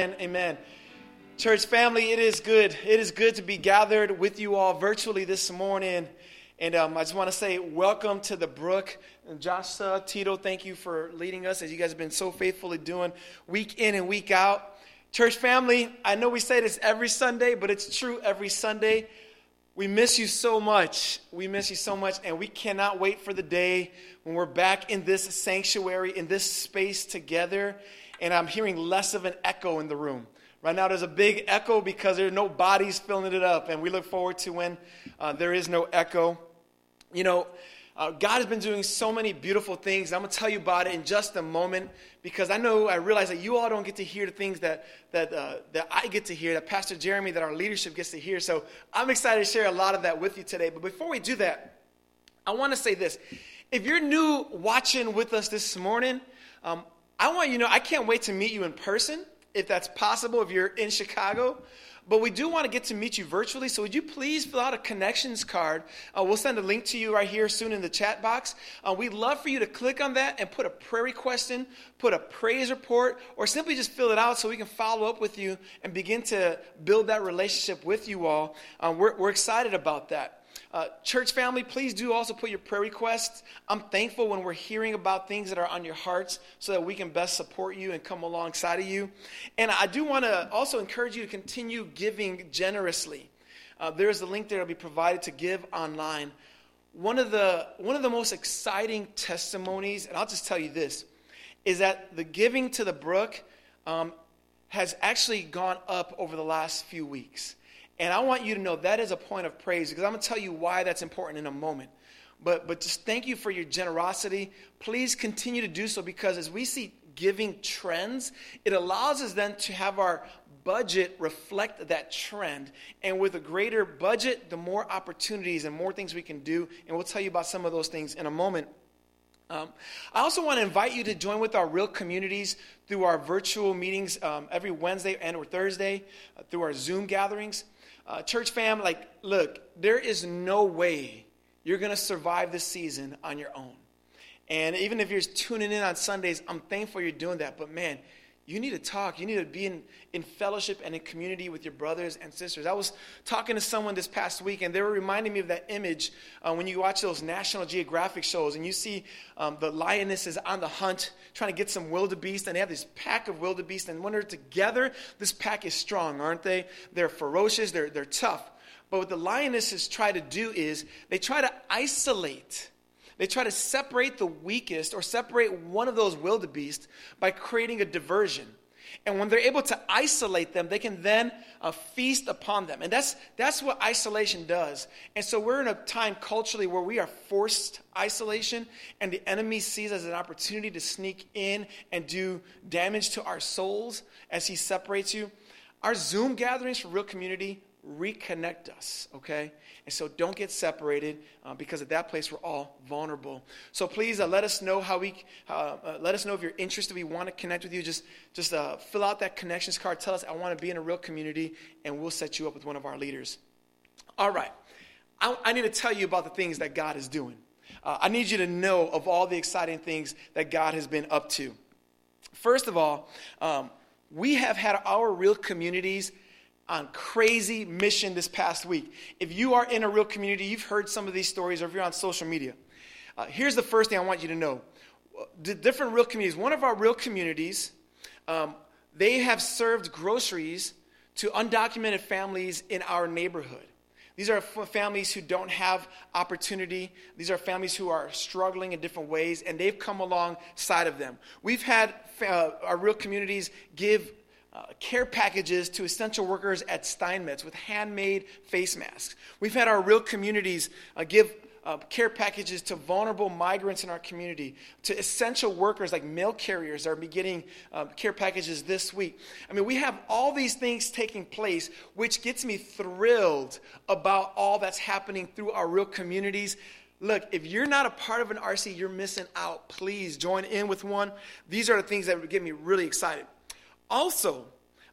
Amen. Amen. Church family, it is good. It is good to be gathered with you all virtually this morning. And um, I just want to say welcome to the Brook. And Josh, uh, Tito, thank you for leading us as you guys have been so faithfully doing week in and week out. Church family, I know we say this every Sunday, but it's true every Sunday. We miss you so much. We miss you so much, and we cannot wait for the day when we're back in this sanctuary, in this space together and I'm hearing less of an echo in the room. Right now, there's a big echo because there are no bodies filling it up, and we look forward to when uh, there is no echo. You know, uh, God has been doing so many beautiful things. I'm going to tell you about it in just a moment because I know, I realize that you all don't get to hear the things that, that, uh, that I get to hear, that Pastor Jeremy, that our leadership gets to hear. So I'm excited to share a lot of that with you today. But before we do that, I want to say this. If you're new watching with us this morning, um, I want you to know I can't wait to meet you in person, if that's possible, if you're in Chicago. But we do want to get to meet you virtually, so would you please fill out a connections card? Uh, we'll send a link to you right here soon in the chat box. Uh, we'd love for you to click on that and put a prayer request in, put a praise report, or simply just fill it out so we can follow up with you and begin to build that relationship with you all. Uh, we're, we're excited about that. Uh, church family, please do also put your prayer requests. I'm thankful when we're hearing about things that are on your hearts so that we can best support you and come alongside of you. And I do want to also encourage you to continue giving generously. Uh, there's a link there that will be provided to give online. One of, the, one of the most exciting testimonies, and I'll just tell you this, is that the giving to the brook um, has actually gone up over the last few weeks. And I want you to know that is a point of praise because I'm going to tell you why that's important in a moment. But, but just thank you for your generosity. Please continue to do so because as we see giving trends, it allows us then to have our budget reflect that trend. And with a greater budget, the more opportunities and more things we can do. And we'll tell you about some of those things in a moment. Um, I also want to invite you to join with our real communities through our virtual meetings um, every Wednesday and or Thursday, uh, through our Zoom gatherings. Uh, church fam, like, look, there is no way you're going to survive this season on your own. And even if you're tuning in on Sundays, I'm thankful you're doing that. But man, you need to talk. You need to be in, in fellowship and in community with your brothers and sisters. I was talking to someone this past week, and they were reminding me of that image uh, when you watch those National Geographic shows and you see um, the lionesses on the hunt trying to get some wildebeest, and they have this pack of wildebeest, and when they're together, this pack is strong, aren't they? They're ferocious, they're, they're tough. But what the lionesses try to do is they try to isolate they try to separate the weakest or separate one of those wildebeest by creating a diversion. And when they're able to isolate them, they can then uh, feast upon them. And that's, that's what isolation does. And so we're in a time culturally where we are forced isolation, and the enemy sees as an opportunity to sneak in and do damage to our souls as he separates you. Our Zoom gatherings for real community reconnect us, okay? And so don't get separated uh, because at that place we're all vulnerable. So please uh, let us know how we, uh, uh let us know if you're interested. We want to connect with you. Just, just uh, fill out that connections card. Tell us, I want to be in a real community, and we'll set you up with one of our leaders. All right. I, I need to tell you about the things that God is doing. Uh, I need you to know of all the exciting things that God has been up to. First of all, um, we have had our real communities on crazy mission this past week. If you are in a real community, you've heard some of these stories, or if you're on social media, uh, here's the first thing I want you to know. The different real communities, one of our real communities, um, they have served groceries to undocumented families in our neighborhood. These are families who don't have opportunity. These are families who are struggling in different ways, and they've come alongside of them. We've had uh, our real communities give uh, care packages to essential workers at Steinmetz with handmade face masks. We've had our real communities uh, give uh, care packages to vulnerable migrants in our community, to essential workers like mail carriers are getting uh, care packages this week. I mean, we have all these things taking place, which gets me thrilled about all that's happening through our real communities. Look, if you're not a part of an RC, you're missing out. Please join in with one. These are the things that get me really excited. Also,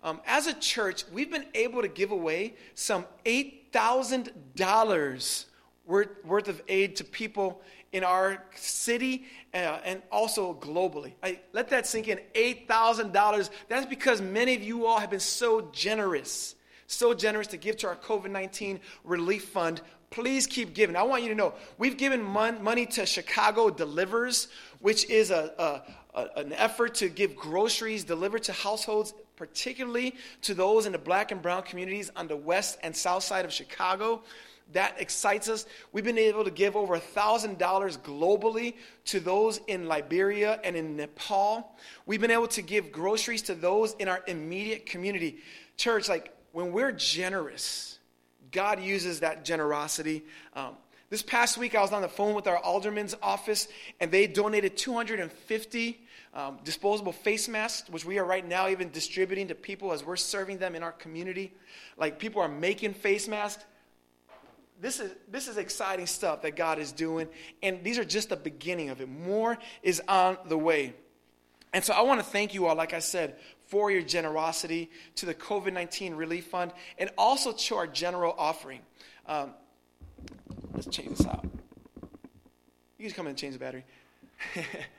um, as a church, we've been able to give away some $8,000 worth of aid to people in our city uh, and also globally. I, let that sink in $8,000. That's because many of you all have been so generous, so generous to give to our COVID 19 relief fund. Please keep giving. I want you to know we've given mon- money to Chicago Delivers, which is a, a, an effort to give groceries delivered to households particularly to those in the black and brown communities on the west and south side of Chicago that excites us. We've been able to give over $1,000 globally to those in Liberia and in Nepal. We've been able to give groceries to those in our immediate community. Church, like when we're generous, God uses that generosity. Um, this past week, I was on the phone with our alderman's office, and they donated 250 um, disposable face masks, which we are right now even distributing to people as we're serving them in our community. Like people are making face masks this is this is exciting stuff that God is doing, and these are just the beginning of it. More is on the way. And so I want to thank you all, like I said, for your generosity to the COVID 19 Relief Fund and also to our general offering. Um, let's change this out. You can come in and change the battery.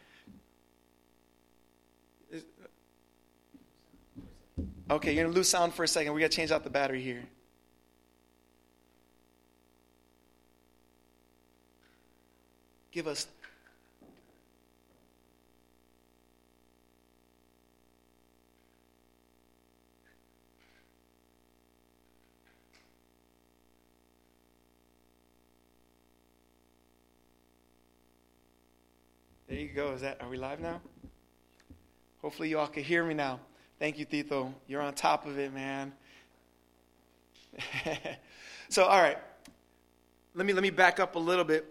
okay, you're going to lose sound for a second. we got to change out the battery here. give us There you go. Is that are we live now? Hopefully you all can hear me now. Thank you, Tito. You're on top of it, man. so, all right. Let me let me back up a little bit.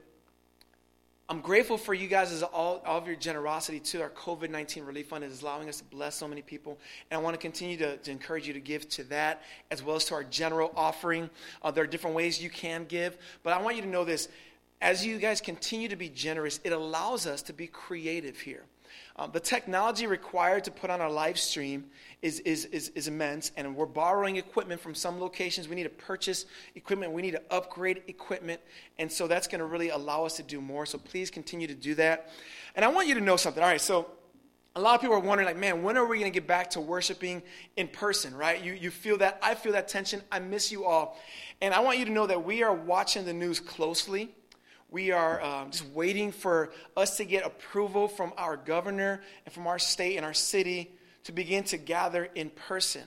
I'm grateful for you guys' all, all of your generosity to our COVID 19 relief fund. is allowing us to bless so many people. And I want to continue to, to encourage you to give to that as well as to our general offering. Uh, there are different ways you can give. But I want you to know this as you guys continue to be generous, it allows us to be creative here. Um, the technology required to put on our live stream is, is, is, is, immense, and we're borrowing equipment from some locations. We need to purchase equipment, we need to upgrade equipment, and so that's going to really allow us to do more. So please continue to do that. And I want you to know something. All right, so a lot of people are wondering, like, man, when are we going to get back to worshiping in person, right? You, you feel that. I feel that tension. I miss you all. And I want you to know that we are watching the news closely. We are um, just waiting for us to get approval from our governor and from our state and our city to begin to gather in person.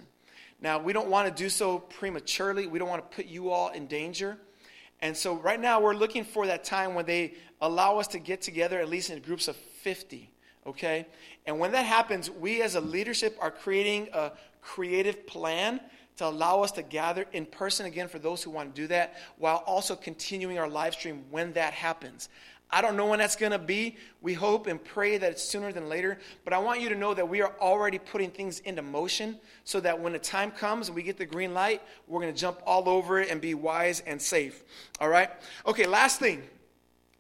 Now, we don't want to do so prematurely. We don't want to put you all in danger. And so, right now, we're looking for that time when they allow us to get together, at least in groups of 50. Okay? And when that happens, we as a leadership are creating a creative plan to allow us to gather in person again for those who want to do that, while also continuing our live stream when that happens. I don't know when that's going to be. We hope and pray that it's sooner than later. But I want you to know that we are already putting things into motion so that when the time comes and we get the green light, we're going to jump all over it and be wise and safe. All right? Okay, last thing.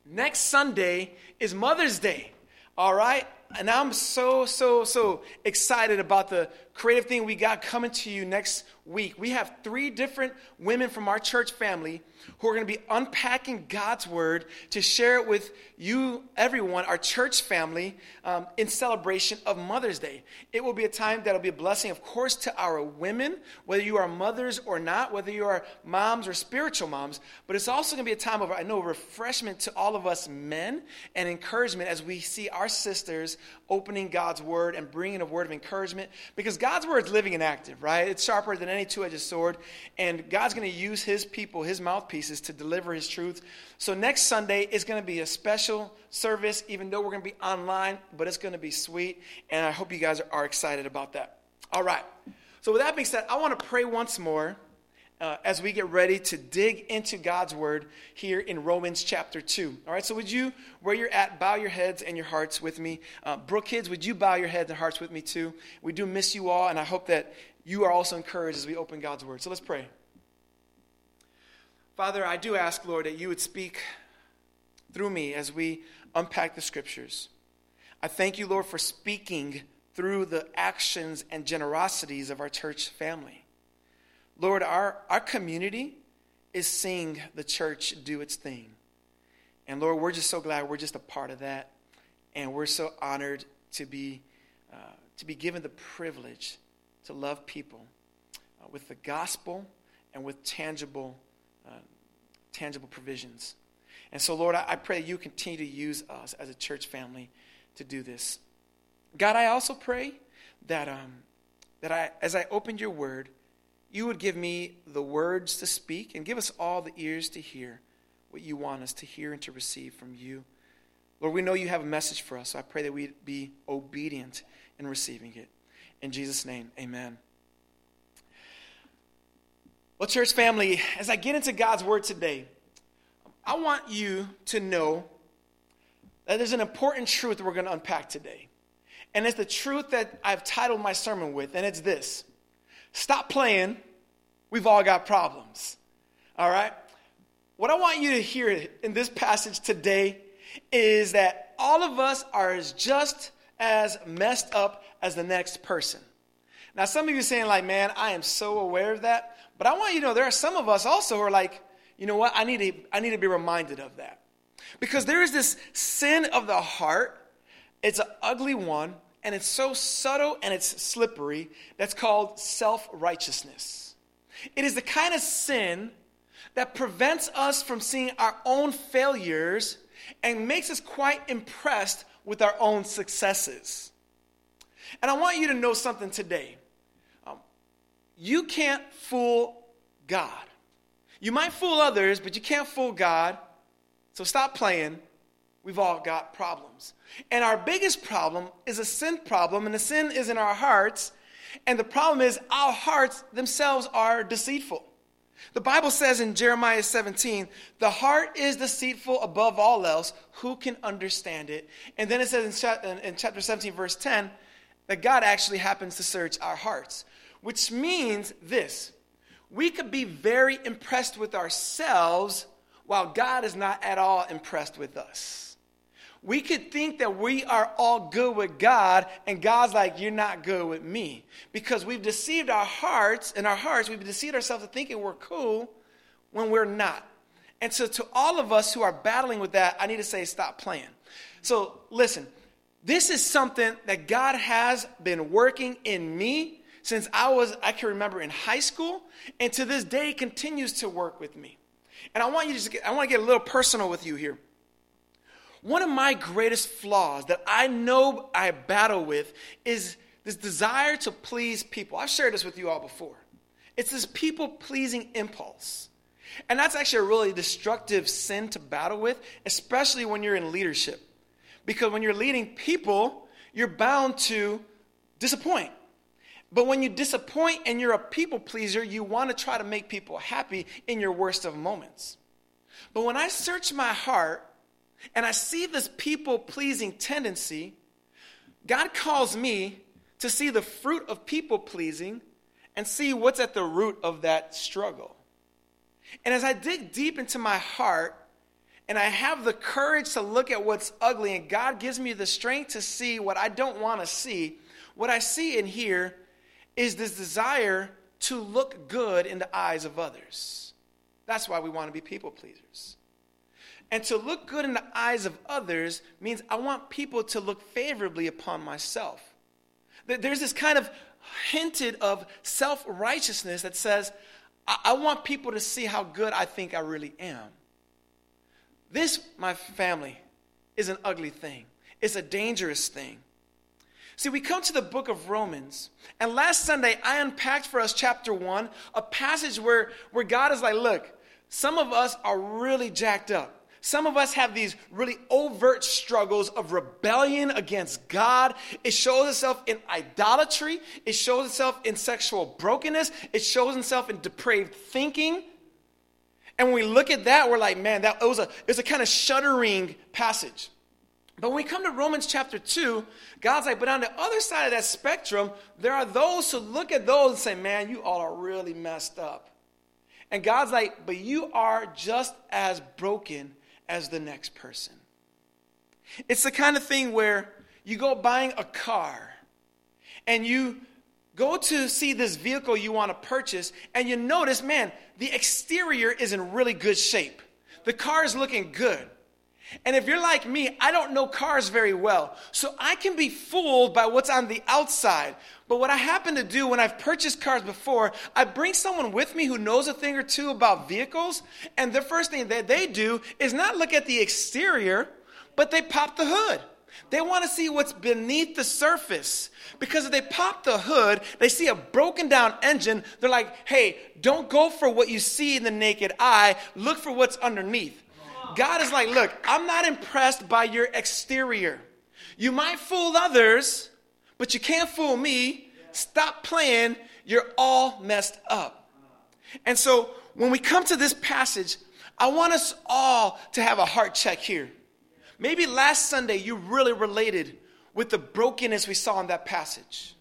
Next Sunday is Mother's Day. All right? And I'm so, so, so excited about the creative thing we got coming to you next week. We have three different women from our church family who are going to be unpacking God's word to share it with you, everyone, our church family, um, in celebration of Mother's Day. It will be a time that will be a blessing, of course, to our women, whether you are mothers or not, whether you are moms or spiritual moms, but it's also going to be a time of, I know, refreshment to all of us men and encouragement as we see our sisters opening God's word and bringing a word of encouragement because God's word is living and active, right? It's sharper than any two edged sword, and God's going to use his people, his mouthpieces, to deliver his truth. So next Sunday is going to be a special service, even though we're going to be online, but it's going to be sweet, and I hope you guys are excited about that. All right. So, with that being said, I want to pray once more uh, as we get ready to dig into God's word here in Romans chapter 2. All right, so would you, where you're at, bow your heads and your hearts with me? Uh, Brook kids, would you bow your heads and hearts with me too? We do miss you all, and I hope that you are also encouraged as we open God's word. So let's pray. Father, I do ask, Lord, that you would speak through me as we unpack the scriptures. I thank you, Lord, for speaking through the actions and generosities of our church family. Lord, our, our community is seeing the church do its thing. And Lord, we're just so glad we're just a part of that. And we're so honored to be, uh, to be given the privilege to love people uh, with the gospel and with tangible, uh, tangible provisions. And so, Lord, I, I pray you continue to use us as a church family to do this. God, I also pray that, um, that I, as I opened your word, you would give me the words to speak and give us all the ears to hear what you want us to hear and to receive from you. Lord, we know you have a message for us, so I pray that we be obedient in receiving it. In Jesus' name, amen. Well, church family, as I get into God's word today, I want you to know that there's an important truth we're going to unpack today. And it's the truth that I've titled my sermon with, and it's this Stop playing. We've all got problems. All right? What I want you to hear in this passage today is that all of us are just as messed up as the next person. Now, some of you saying, like, man, I am so aware of that. But I want you to know there are some of us also who are like, you know what? I need to, I need to be reminded of that. Because there is this sin of the heart. It's an ugly one, and it's so subtle and it's slippery that's called self righteousness. It is the kind of sin that prevents us from seeing our own failures and makes us quite impressed with our own successes. And I want you to know something today. Um, you can't fool God. You might fool others, but you can't fool God. So stop playing. We've all got problems. And our biggest problem is a sin problem, and the sin is in our hearts. And the problem is our hearts themselves are deceitful. The Bible says in Jeremiah 17, the heart is deceitful above all else. Who can understand it? And then it says in chapter 17, verse 10, that God actually happens to search our hearts, which means this we could be very impressed with ourselves while God is not at all impressed with us. We could think that we are all good with God, and God's like, You're not good with me. Because we've deceived our hearts, in our hearts, we've deceived ourselves into thinking we're cool when we're not. And so, to all of us who are battling with that, I need to say, Stop playing. So, listen, this is something that God has been working in me since I was, I can remember in high school, and to this day continues to work with me. And I want you to get, I want to get a little personal with you here. One of my greatest flaws that I know I battle with is this desire to please people. I've shared this with you all before. It's this people pleasing impulse. And that's actually a really destructive sin to battle with, especially when you're in leadership. Because when you're leading people, you're bound to disappoint. But when you disappoint and you're a people pleaser, you want to try to make people happy in your worst of moments. But when I search my heart and I see this people pleasing tendency, God calls me to see the fruit of people pleasing and see what's at the root of that struggle. And as I dig deep into my heart and I have the courage to look at what's ugly, and God gives me the strength to see what I don't want to see, what I see in here is this desire to look good in the eyes of others. That's why we want to be people pleasers. And to look good in the eyes of others means I want people to look favorably upon myself. There's this kind of hinted of self righteousness that says, I-, want people to see how good I think I really am. This, my family, is an ugly thing, it's a dangerous thing. See, we come to the book of Romans, and last Sunday I unpacked for us chapter one, a passage where, where God is like, look, some of us are really jacked up. Some of us have these really overt struggles of rebellion against God. It shows itself in idolatry. It shows itself in sexual brokenness. It shows itself in depraved thinking. And when we look at that, we're like, man, that it was a, it was a kind of shuddering passage. But when we come to Romans chapter 2, God's like, but on the other side of that spectrum, there are those who look at those and say, man, you all are really messed up. And God's like, but you are just as broken as the next person. It's the kind of thing where you go buying a car and you go to see this vehicle you want to purchase and you notice, man, the exterior is in really good shape. The car is looking good. And if you're like me, I don't know cars very well. So I can be fooled by what's on the outside. But what I happen to do when I've purchased cars before, I bring someone with me who knows a thing or two about vehicles. And the first thing that they do is not look at the exterior, but they pop the hood. They want to see what's beneath the surface. Because if they pop the hood, they see a broken down engine. They're like, hey, don't go for what you see in the naked eye, look for what's underneath. God is like, look, I'm not impressed by your exterior. You might fool others, but you can't fool me. Stop playing. You're all messed up. And so when we come to this passage, I want us all to have a heart check here. Maybe last Sunday you really related with the brokenness we saw in that passage.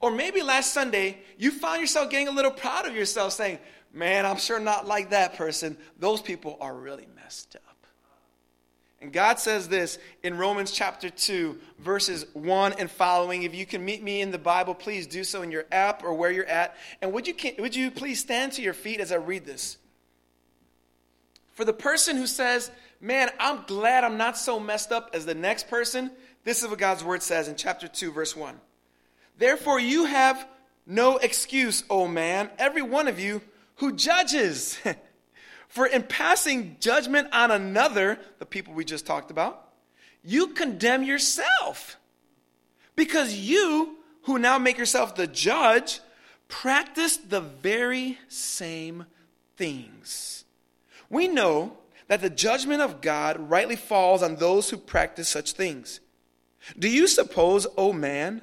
Or maybe last Sunday you found yourself getting a little proud of yourself, saying, Man, I'm sure not like that person. Those people are really messed up. And God says this in Romans chapter 2, verses 1 and following. If you can meet me in the Bible, please do so in your app or where you're at. And would you, would you please stand to your feet as I read this? For the person who says, Man, I'm glad I'm not so messed up as the next person, this is what God's word says in chapter 2, verse 1. Therefore, you have no excuse, O man, every one of you who judges. For in passing judgment on another, the people we just talked about, you condemn yourself. Because you, who now make yourself the judge, practice the very same things. We know that the judgment of God rightly falls on those who practice such things. Do you suppose, O oh man,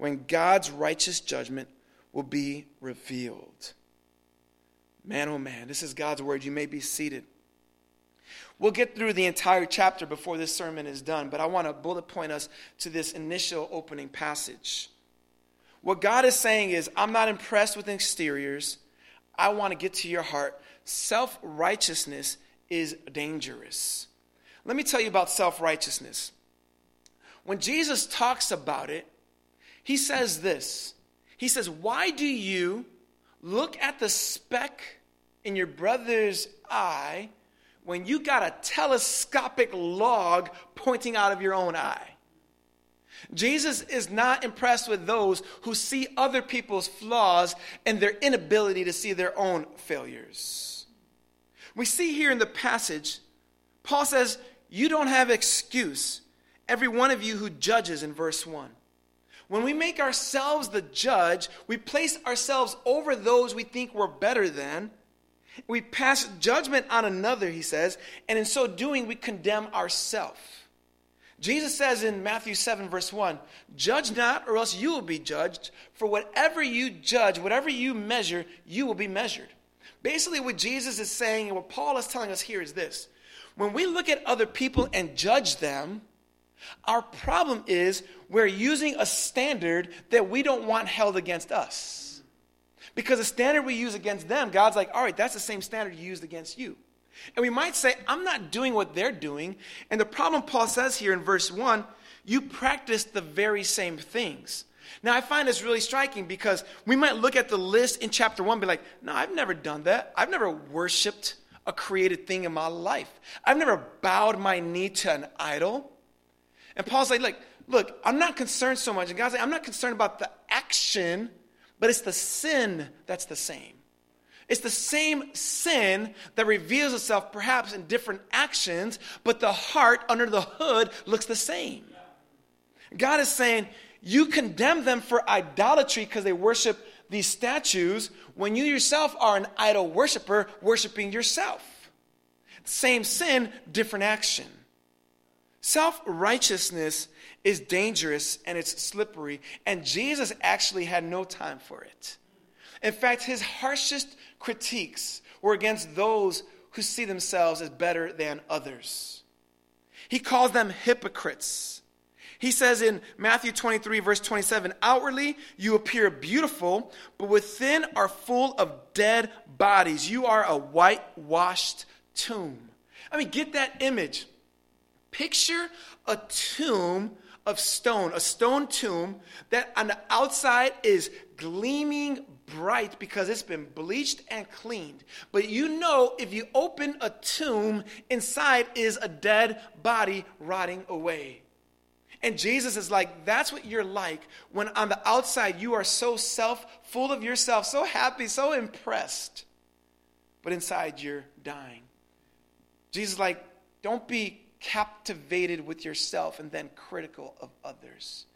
when God's righteous judgment will be revealed. Man, oh man, this is God's word. You may be seated. We'll get through the entire chapter before this sermon is done, but I want to bullet point us to this initial opening passage. What God is saying is, I'm not impressed with exteriors. I want to get to your heart. Self righteousness is dangerous. Let me tell you about self righteousness. When Jesus talks about it, he says this He says, Why do you look at the speck in your brother's eye when you got a telescopic log pointing out of your own eye? Jesus is not impressed with those who see other people's flaws and their inability to see their own failures. We see here in the passage, Paul says, You don't have excuse, every one of you who judges in verse 1. When we make ourselves the judge, we place ourselves over those we think we're better than. We pass judgment on another, he says, and in so doing, we condemn ourselves. Jesus says in Matthew 7, verse 1 Judge not, or else you will be judged. For whatever you judge, whatever you measure, you will be measured. Basically, what Jesus is saying and what Paul is telling us here is this when we look at other people and judge them, our problem is we're using a standard that we don't want held against us. Because the standard we use against them, God's like, all right, that's the same standard you used against you. And we might say, I'm not doing what they're doing. And the problem Paul says here in verse 1 you practice the very same things. Now, I find this really striking because we might look at the list in chapter 1 and be like, no, I've never done that. I've never worshiped a created thing in my life. I've never bowed my knee to an idol. And Paul's like, look, look, I'm not concerned so much. And God's like, I'm not concerned about the action, but it's the sin that's the same. It's the same sin that reveals itself perhaps in different actions, but the heart under the hood looks the same. God is saying, you condemn them for idolatry because they worship these statues when you yourself are an idol worshiper worshiping yourself. Same sin, different action. Self righteousness is dangerous and it's slippery, and Jesus actually had no time for it. In fact, his harshest critiques were against those who see themselves as better than others. He calls them hypocrites. He says in Matthew 23, verse 27, outwardly you appear beautiful, but within are full of dead bodies. You are a whitewashed tomb. I mean, get that image. Picture a tomb of stone, a stone tomb that on the outside is gleaming bright because it's been bleached and cleaned. But you know, if you open a tomb, inside is a dead body rotting away. And Jesus is like, that's what you're like when on the outside you are so self, full of yourself, so happy, so impressed. But inside you're dying. Jesus is like, don't be captivated with yourself and then critical of others.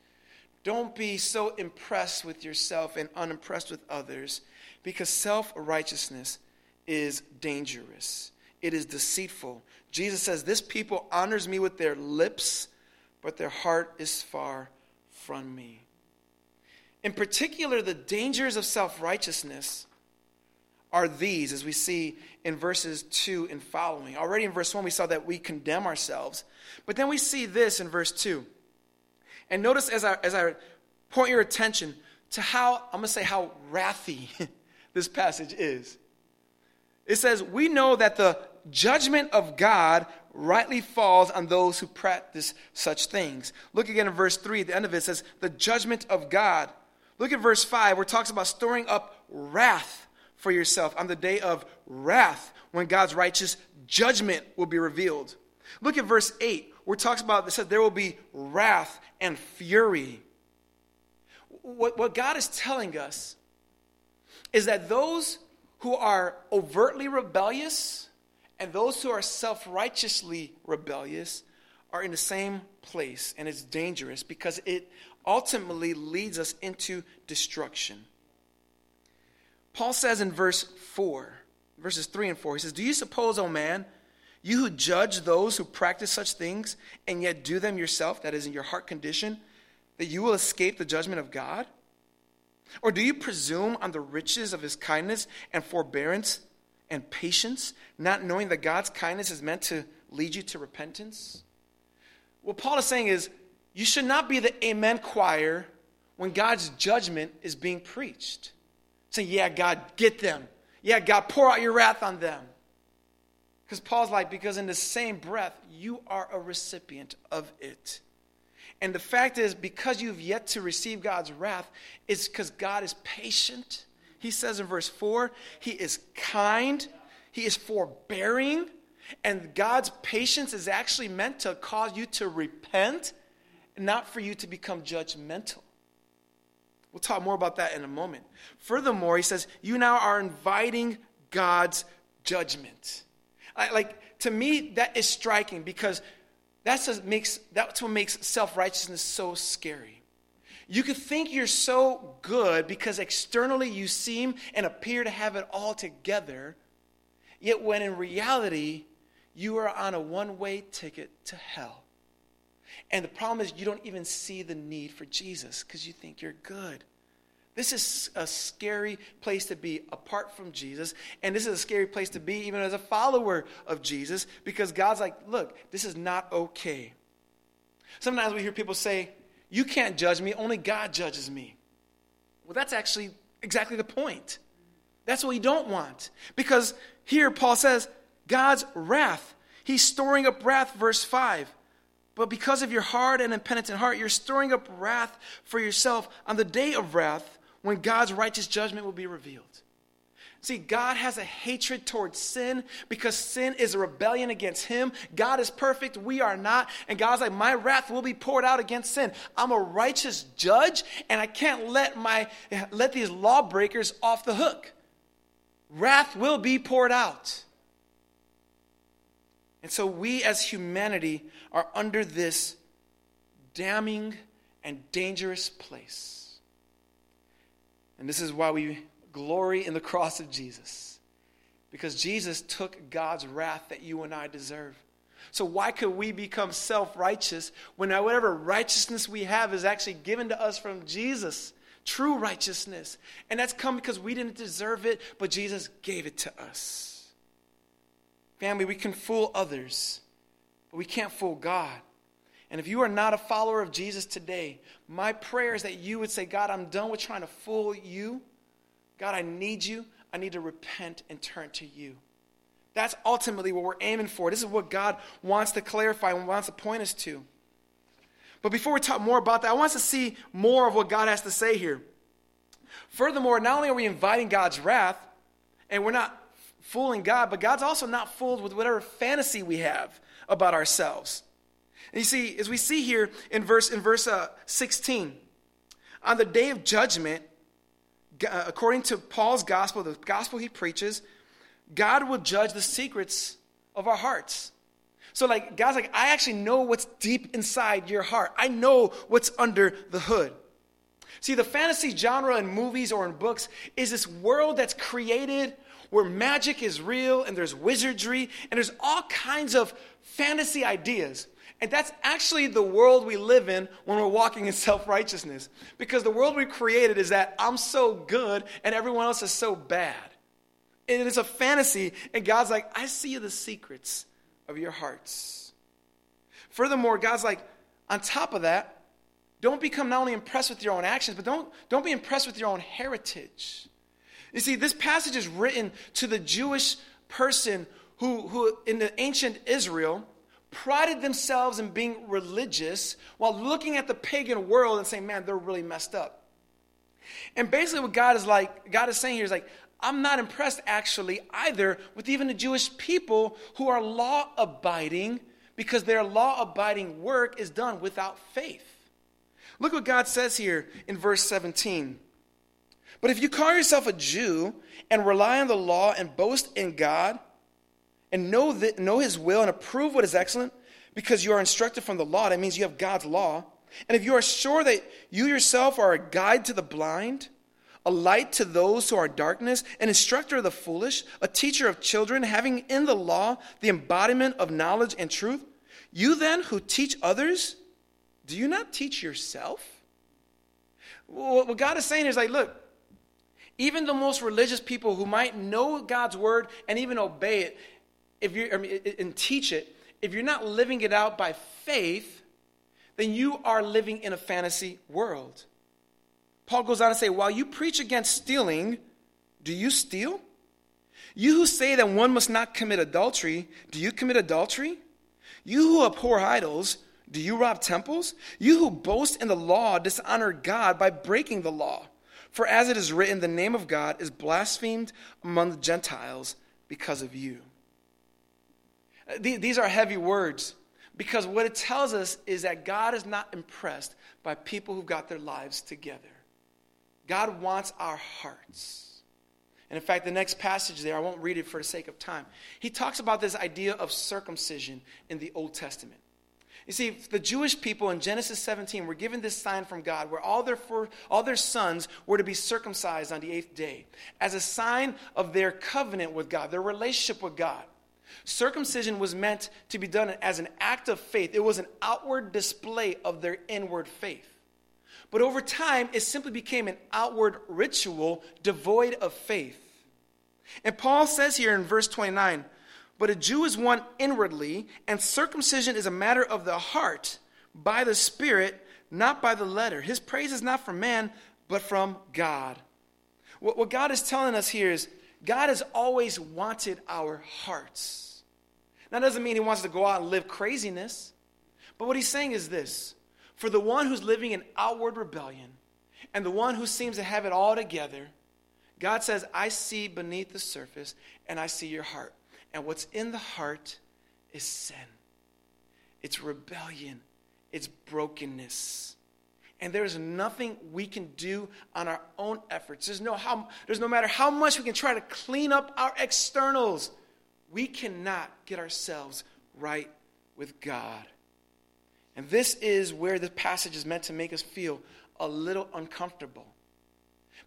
Don't be so impressed with yourself and unimpressed with others because self righteousness is dangerous. It is deceitful. Jesus says, This people honors me with their lips, but their heart is far from me. In particular, the dangers of self righteousness are these, as we see in verses 2 and following. Already in verse 1, we saw that we condemn ourselves. But then we see this in verse 2. And notice as I, as I point your attention to how, I'm going to say how wrathy this passage is. It says, We know that the judgment of God rightly falls on those who practice such things. Look again in verse 3, at the end of it, it says, The judgment of God. Look at verse 5, where it talks about storing up wrath for yourself on the day of wrath when God's righteous judgment will be revealed. Look at verse 8, where it talks about, it says, there will be wrath and fury. What, what God is telling us is that those who are overtly rebellious and those who are self righteously rebellious are in the same place, and it's dangerous because it ultimately leads us into destruction. Paul says in verse 4, verses 3 and 4, he says, Do you suppose, O man, you who judge those who practice such things and yet do them yourself, that is in your heart condition, that you will escape the judgment of God? Or do you presume on the riches of his kindness and forbearance and patience, not knowing that God's kindness is meant to lead you to repentance? What Paul is saying is, you should not be the amen choir when God's judgment is being preached. Saying, Yeah, God, get them. Yeah, God, pour out your wrath on them. Because Paul's like, because in the same breath, you are a recipient of it. And the fact is, because you've yet to receive God's wrath, it's because God is patient. He says in verse 4, He is kind, He is forbearing, and God's patience is actually meant to cause you to repent, not for you to become judgmental. We'll talk more about that in a moment. Furthermore, he says, you now are inviting God's judgment. I, like, to me, that is striking because that's what makes, that's what makes self righteousness so scary. You could think you're so good because externally you seem and appear to have it all together, yet when in reality, you are on a one way ticket to hell. And the problem is, you don't even see the need for Jesus because you think you're good. This is a scary place to be apart from Jesus. And this is a scary place to be even as a follower of Jesus because God's like, look, this is not okay. Sometimes we hear people say, you can't judge me, only God judges me. Well, that's actually exactly the point. That's what we don't want. Because here Paul says, God's wrath. He's storing up wrath, verse 5. But because of your hard and impenitent heart, you're storing up wrath for yourself on the day of wrath when God's righteous judgment will be revealed. See, God has a hatred towards sin because sin is a rebellion against Him. God is perfect, we are not. And God's like, my wrath will be poured out against sin. I'm a righteous judge, and I can't let, my, let these lawbreakers off the hook. Wrath will be poured out. And so we as humanity are under this damning and dangerous place. And this is why we glory in the cross of Jesus. Because Jesus took God's wrath that you and I deserve. So, why could we become self righteous when whatever righteousness we have is actually given to us from Jesus? True righteousness. And that's come because we didn't deserve it, but Jesus gave it to us. Family, we can fool others, but we can't fool God. And if you are not a follower of Jesus today, my prayer is that you would say, God, I'm done with trying to fool you. God, I need you. I need to repent and turn to you. That's ultimately what we're aiming for. This is what God wants to clarify and wants to point us to. But before we talk more about that, I want us to see more of what God has to say here. Furthermore, not only are we inviting God's wrath, and we're not fooling God, but God's also not fooled with whatever fantasy we have about ourselves. And you see, as we see here in verse in verse uh, 16, on the day of judgment, uh, according to Paul's gospel, the gospel he preaches, God will judge the secrets of our hearts. So, like, God's like, I actually know what's deep inside your heart. I know what's under the hood. See, the fantasy genre in movies or in books is this world that's created where magic is real and there's wizardry and there's all kinds of fantasy ideas. And that's actually the world we live in when we're walking in self righteousness. Because the world we created is that I'm so good and everyone else is so bad. And it is a fantasy, and God's like, I see the secrets of your hearts. Furthermore, God's like, on top of that, don't become not only impressed with your own actions, but don't, don't be impressed with your own heritage. You see, this passage is written to the Jewish person who, who in the ancient Israel, prided themselves in being religious while looking at the pagan world and saying, man, they're really messed up. And basically, what God is like, God is saying here is like, I'm not impressed actually either with even the Jewish people who are law abiding because their law abiding work is done without faith. Look what God says here in verse 17. But if you call yourself a Jew and rely on the law and boast in God, and know, that, know his will and approve what is excellent because you are instructed from the law. That means you have God's law. And if you are sure that you yourself are a guide to the blind, a light to those who are darkness, an instructor of the foolish, a teacher of children, having in the law the embodiment of knowledge and truth, you then who teach others, do you not teach yourself? What God is saying is like, look, even the most religious people who might know God's word and even obey it, if you I mean, and teach it, if you're not living it out by faith, then you are living in a fantasy world. Paul goes on to say, while you preach against stealing, do you steal? You who say that one must not commit adultery, do you commit adultery? You who abhor idols, do you rob temples? You who boast in the law dishonor God by breaking the law. For as it is written, the name of God is blasphemed among the Gentiles because of you. These are heavy words because what it tells us is that God is not impressed by people who've got their lives together. God wants our hearts. And in fact, the next passage there, I won't read it for the sake of time. He talks about this idea of circumcision in the Old Testament. You see, the Jewish people in Genesis 17 were given this sign from God where all their, all their sons were to be circumcised on the eighth day as a sign of their covenant with God, their relationship with God. Circumcision was meant to be done as an act of faith, it was an outward display of their inward faith. But over time, it simply became an outward ritual devoid of faith. And Paul says here in verse 29 But a Jew is one inwardly, and circumcision is a matter of the heart, by the Spirit, not by the letter. His praise is not from man, but from God. What, what God is telling us here is God has always wanted our hearts. That doesn't mean he wants to go out and live craziness. But what he's saying is this for the one who's living in outward rebellion and the one who seems to have it all together, God says, I see beneath the surface and I see your heart. And what's in the heart is sin, it's rebellion, it's brokenness and there's nothing we can do on our own efforts. There's no, how, there's no matter how much we can try to clean up our externals, we cannot get ourselves right with God. And this is where the passage is meant to make us feel a little uncomfortable.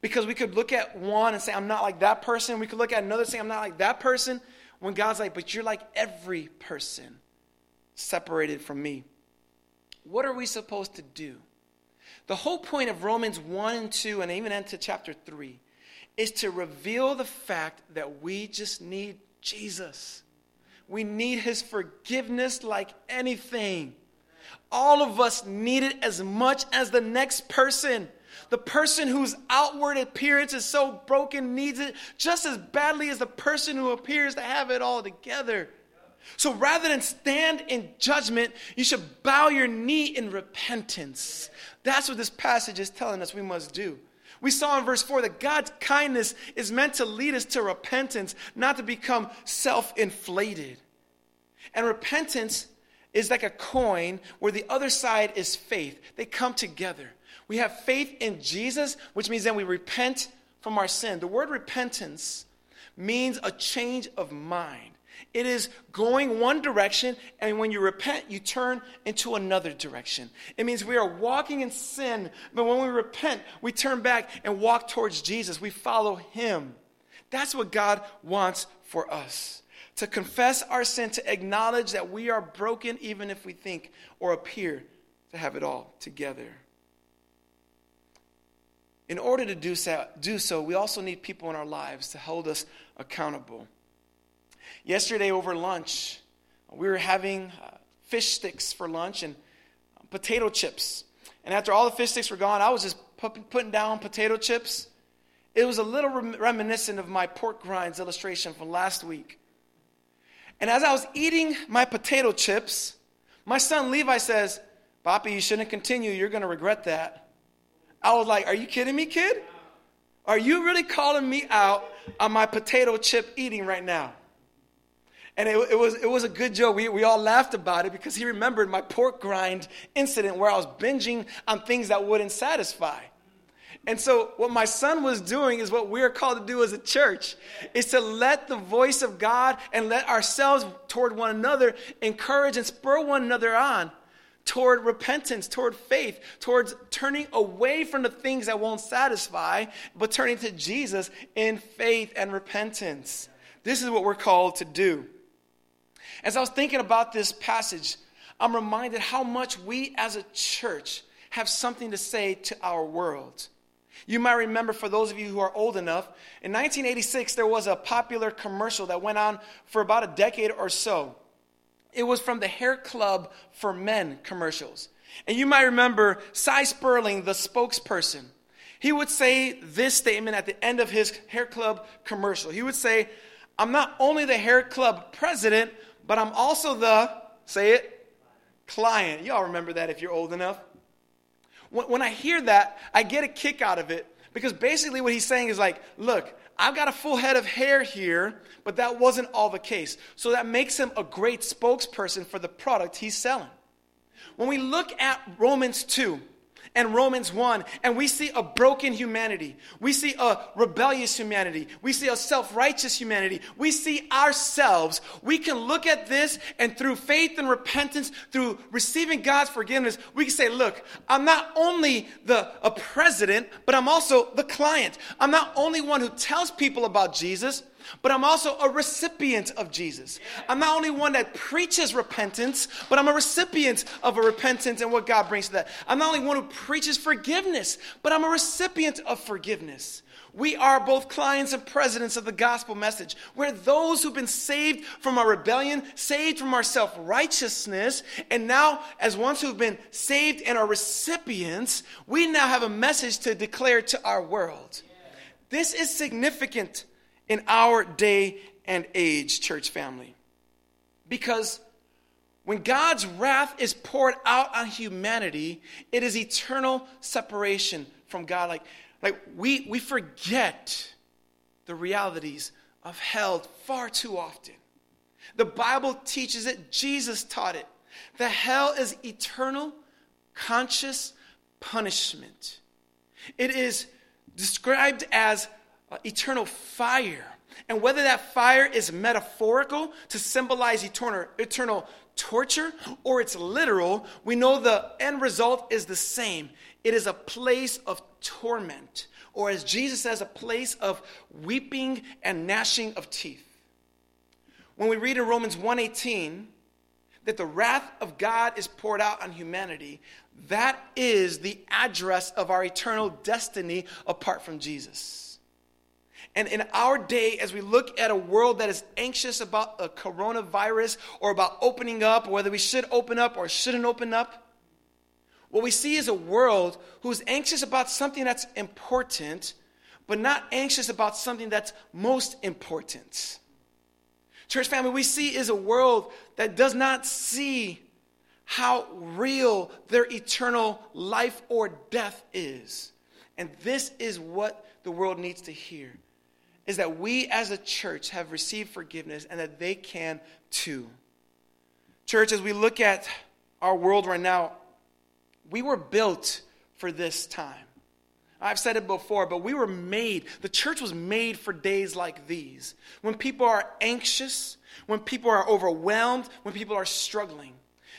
Because we could look at one and say, I'm not like that person. We could look at another and say, I'm not like that person. When God's like, but you're like every person separated from me. What are we supposed to do? The whole point of Romans 1 and 2, and even into chapter 3, is to reveal the fact that we just need Jesus. we need his forgiveness like anything. All of us need it as much as the next person. The person whose outward appearance is so broken needs it just as badly as the person who appears to have it all together. So rather than stand in judgment, you should bow your knee in repentance. That's what this passage is telling us we must do. We saw in verse 4 that God's kindness is meant to lead us to repentance, not to become self inflated. And repentance is like a coin where the other side is faith. They come together. We have faith in Jesus, which means then we repent from our sin. The word repentance means a change of mind. It is going one direction, and when you repent, you turn into another direction. It means we are walking in sin, but when we repent, we turn back and walk towards Jesus. We follow Him. That's what God wants for us to confess our sin, to acknowledge that we are broken, even if we think or appear to have it all together. In order to do so, do so, we also need people in our lives to hold us accountable. Yesterday over lunch, we were having uh, fish sticks for lunch and potato chips. And after all the fish sticks were gone, I was just putting down potato chips. It was a little reminiscent of my pork rinds illustration from last week. And as I was eating my potato chips, my son Levi says, Papi, you shouldn't continue. You're going to regret that. I was like, Are you kidding me, kid? Are you really calling me out on my potato chip eating right now? And it, it, was, it was a good joke. We, we all laughed about it because he remembered my pork rind incident where I was binging on things that wouldn't satisfy. And so, what my son was doing is what we're called to do as a church is to let the voice of God and let ourselves toward one another encourage and spur one another on toward repentance, toward faith, towards turning away from the things that won't satisfy, but turning to Jesus in faith and repentance. This is what we're called to do. As I was thinking about this passage, I'm reminded how much we as a church have something to say to our world. You might remember, for those of you who are old enough, in 1986, there was a popular commercial that went on for about a decade or so. It was from the Hair Club for Men commercials. And you might remember Sy Sperling, the spokesperson. He would say this statement at the end of his Hair Club commercial. He would say, I'm not only the Hair Club president, but I'm also the, say it, client. Y'all remember that if you're old enough. When, when I hear that, I get a kick out of it because basically what he's saying is like, look, I've got a full head of hair here, but that wasn't all the case. So that makes him a great spokesperson for the product he's selling. When we look at Romans 2, and Romans 1, and we see a broken humanity. We see a rebellious humanity. We see a self righteous humanity. We see ourselves. We can look at this, and through faith and repentance, through receiving God's forgiveness, we can say, Look, I'm not only the, a president, but I'm also the client. I'm not only one who tells people about Jesus but I'm also a recipient of Jesus. I'm not only one that preaches repentance, but I'm a recipient of a repentance and what God brings to that. I'm not only one who preaches forgiveness, but I'm a recipient of forgiveness. We are both clients and presidents of the gospel message. We're those who've been saved from our rebellion, saved from our self righteousness, and now, as ones who've been saved and are recipients, we now have a message to declare to our world. This is significant in our day and age, church family. Because when God's wrath is poured out on humanity, it is eternal separation from God. Like, like we, we forget the realities of hell far too often. The Bible teaches it, Jesus taught it. The hell is eternal, conscious punishment. It is described as uh, eternal fire. And whether that fire is metaphorical to symbolize eternal, eternal torture or it's literal, we know the end result is the same. It is a place of torment, or as Jesus says, a place of weeping and gnashing of teeth. When we read in Romans 1:18 that the wrath of God is poured out on humanity, that is the address of our eternal destiny apart from Jesus. And in our day, as we look at a world that is anxious about a coronavirus or about opening up, or whether we should open up or shouldn't open up, what we see is a world who's anxious about something that's important, but not anxious about something that's most important. Church family, we see is a world that does not see how real their eternal life or death is. And this is what the world needs to hear is that we as a church have received forgiveness and that they can too. Church, as we look at our world right now, we were built for this time. I've said it before, but we were made, the church was made for days like these. When people are anxious, when people are overwhelmed, when people are struggling.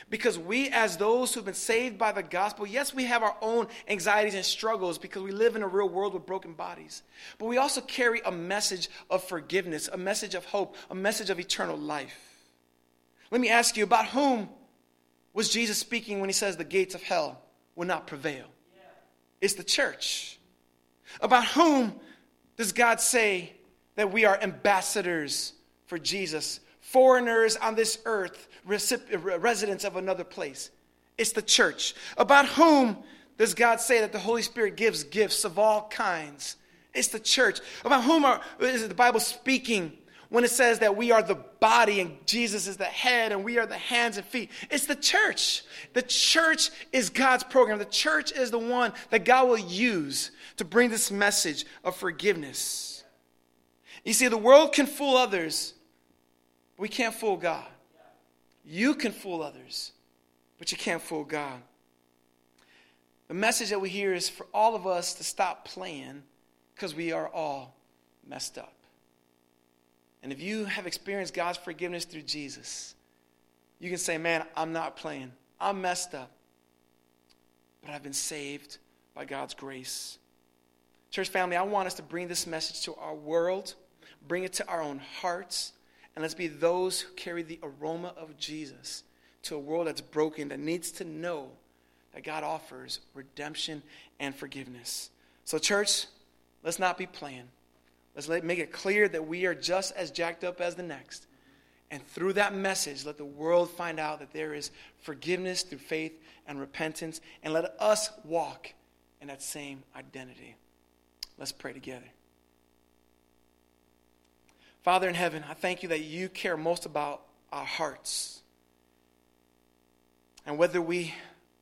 Because we, as those who've been saved by the gospel, yes, we have our own anxieties and struggles because we live in a real world with broken bodies. But we also carry a message of forgiveness, a message of hope, a message of eternal life. Let me ask you about whom was Jesus speaking when he says the gates of hell will not prevail? It's the church. About whom does God say that we are ambassadors for Jesus, foreigners on this earth residents of another place. It's the church. About whom does God say that the Holy Spirit gives gifts of all kinds? It's the church. About whom are, is the Bible speaking when it says that we are the body and Jesus is the head and we are the hands and feet? It's the church. The church is God's program. The church is the one that God will use to bring this message of forgiveness. You see, the world can fool others, we can't fool God. You can fool others, but you can't fool God. The message that we hear is for all of us to stop playing because we are all messed up. And if you have experienced God's forgiveness through Jesus, you can say, Man, I'm not playing. I'm messed up. But I've been saved by God's grace. Church family, I want us to bring this message to our world, bring it to our own hearts, and let's be those who carry the aroma of Jesus to a world that's broken, that needs to know that God offers redemption and forgiveness. So, church, let's not be playing. Let's let, make it clear that we are just as jacked up as the next. And through that message, let the world find out that there is forgiveness through faith and repentance. And let us walk in that same identity. Let's pray together. Father in heaven, I thank you that you care most about our hearts. And whether we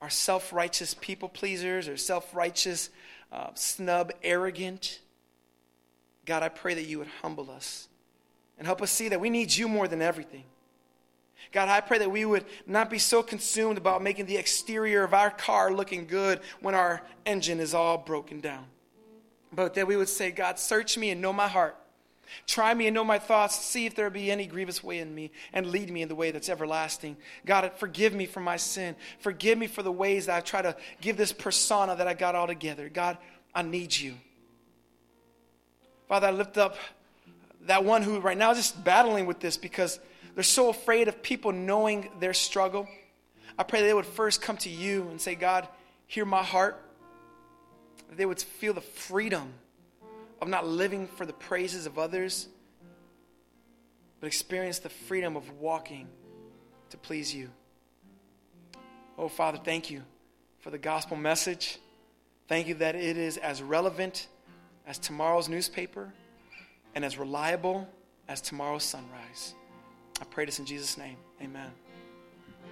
are self righteous people pleasers or self righteous, uh, snub, arrogant, God, I pray that you would humble us and help us see that we need you more than everything. God, I pray that we would not be so consumed about making the exterior of our car looking good when our engine is all broken down. But that we would say, God, search me and know my heart. Try me and know my thoughts. See if there be any grievous way in me, and lead me in the way that's everlasting. God, forgive me for my sin. Forgive me for the ways that I try to give this persona that I got all together. God, I need you. Father, I lift up that one who right now is just battling with this because they're so afraid of people knowing their struggle. I pray they would first come to you and say, God, hear my heart. They would feel the freedom of not living for the praises of others, but experience the freedom of walking to please you. Oh, Father, thank you for the gospel message. Thank you that it is as relevant as tomorrow's newspaper and as reliable as tomorrow's sunrise. I pray this in Jesus' name. Amen.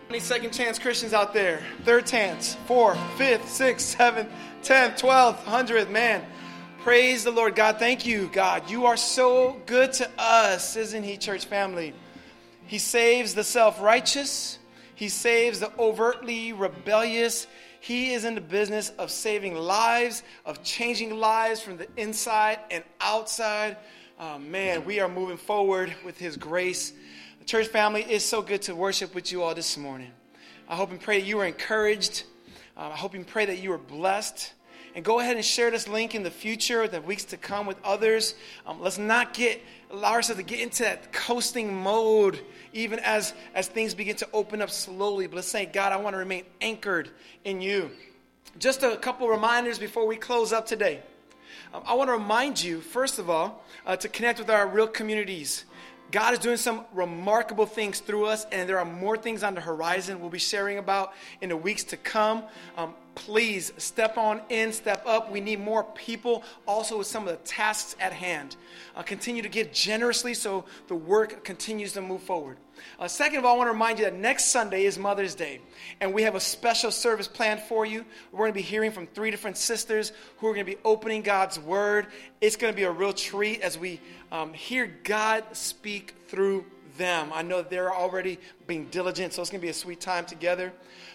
Any second chance Christians out there? Third chance, fourth, fifth, sixth, seventh, tenth, twelfth, hundredth, man. Praise the Lord. God, thank you, God. You are so good to us, isn't He, church family? He saves the self righteous, He saves the overtly rebellious. He is in the business of saving lives, of changing lives from the inside and outside. Oh, man, we are moving forward with His grace. The church family it's so good to worship with you all this morning. I hope and pray that you are encouraged. Uh, I hope and pray that you are blessed and go ahead and share this link in the future, the weeks to come with others. Um, let's not get allow ourselves to get into that coasting mode, even as as things begin to open up slowly. But let's say, God, I want to remain anchored in you. Just a couple reminders before we close up today. Um, I want to remind you, first of all, uh, to connect with our real communities. God is doing some remarkable things through us, and there are more things on the horizon we'll be sharing about in the weeks to come. Um, please step on in, step up. We need more people also with some of the tasks at hand. Uh, continue to give generously so the work continues to move forward. Uh, second of all, I want to remind you that next Sunday is Mother's Day, and we have a special service planned for you. We're going to be hearing from three different sisters who are going to be opening God's Word. It's going to be a real treat as we um, hear God speak through them. I know they're already being diligent, so it's going to be a sweet time together.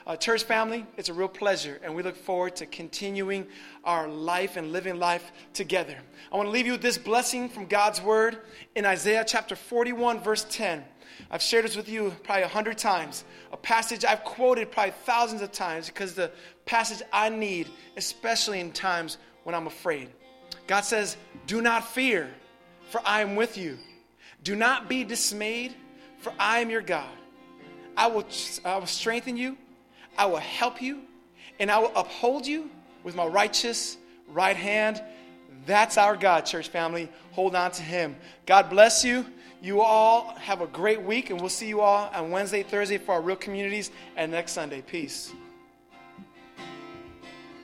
Uh, church family, it's a real pleasure, and we look forward to continuing our life and living life together. I want to leave you with this blessing from God's word in Isaiah chapter 41, verse 10. I've shared this with you probably a hundred times. A passage I've quoted probably thousands of times because the passage I need, especially in times when I'm afraid. God says, Do not fear, for I am with you. Do not be dismayed, for I am your God. I will, I will strengthen you, I will help you, and I will uphold you with my righteous right hand. That's our God, church family. Hold on to Him. God bless you. You all have a great week, and we'll see you all on Wednesday, Thursday for our real communities, and next Sunday. Peace.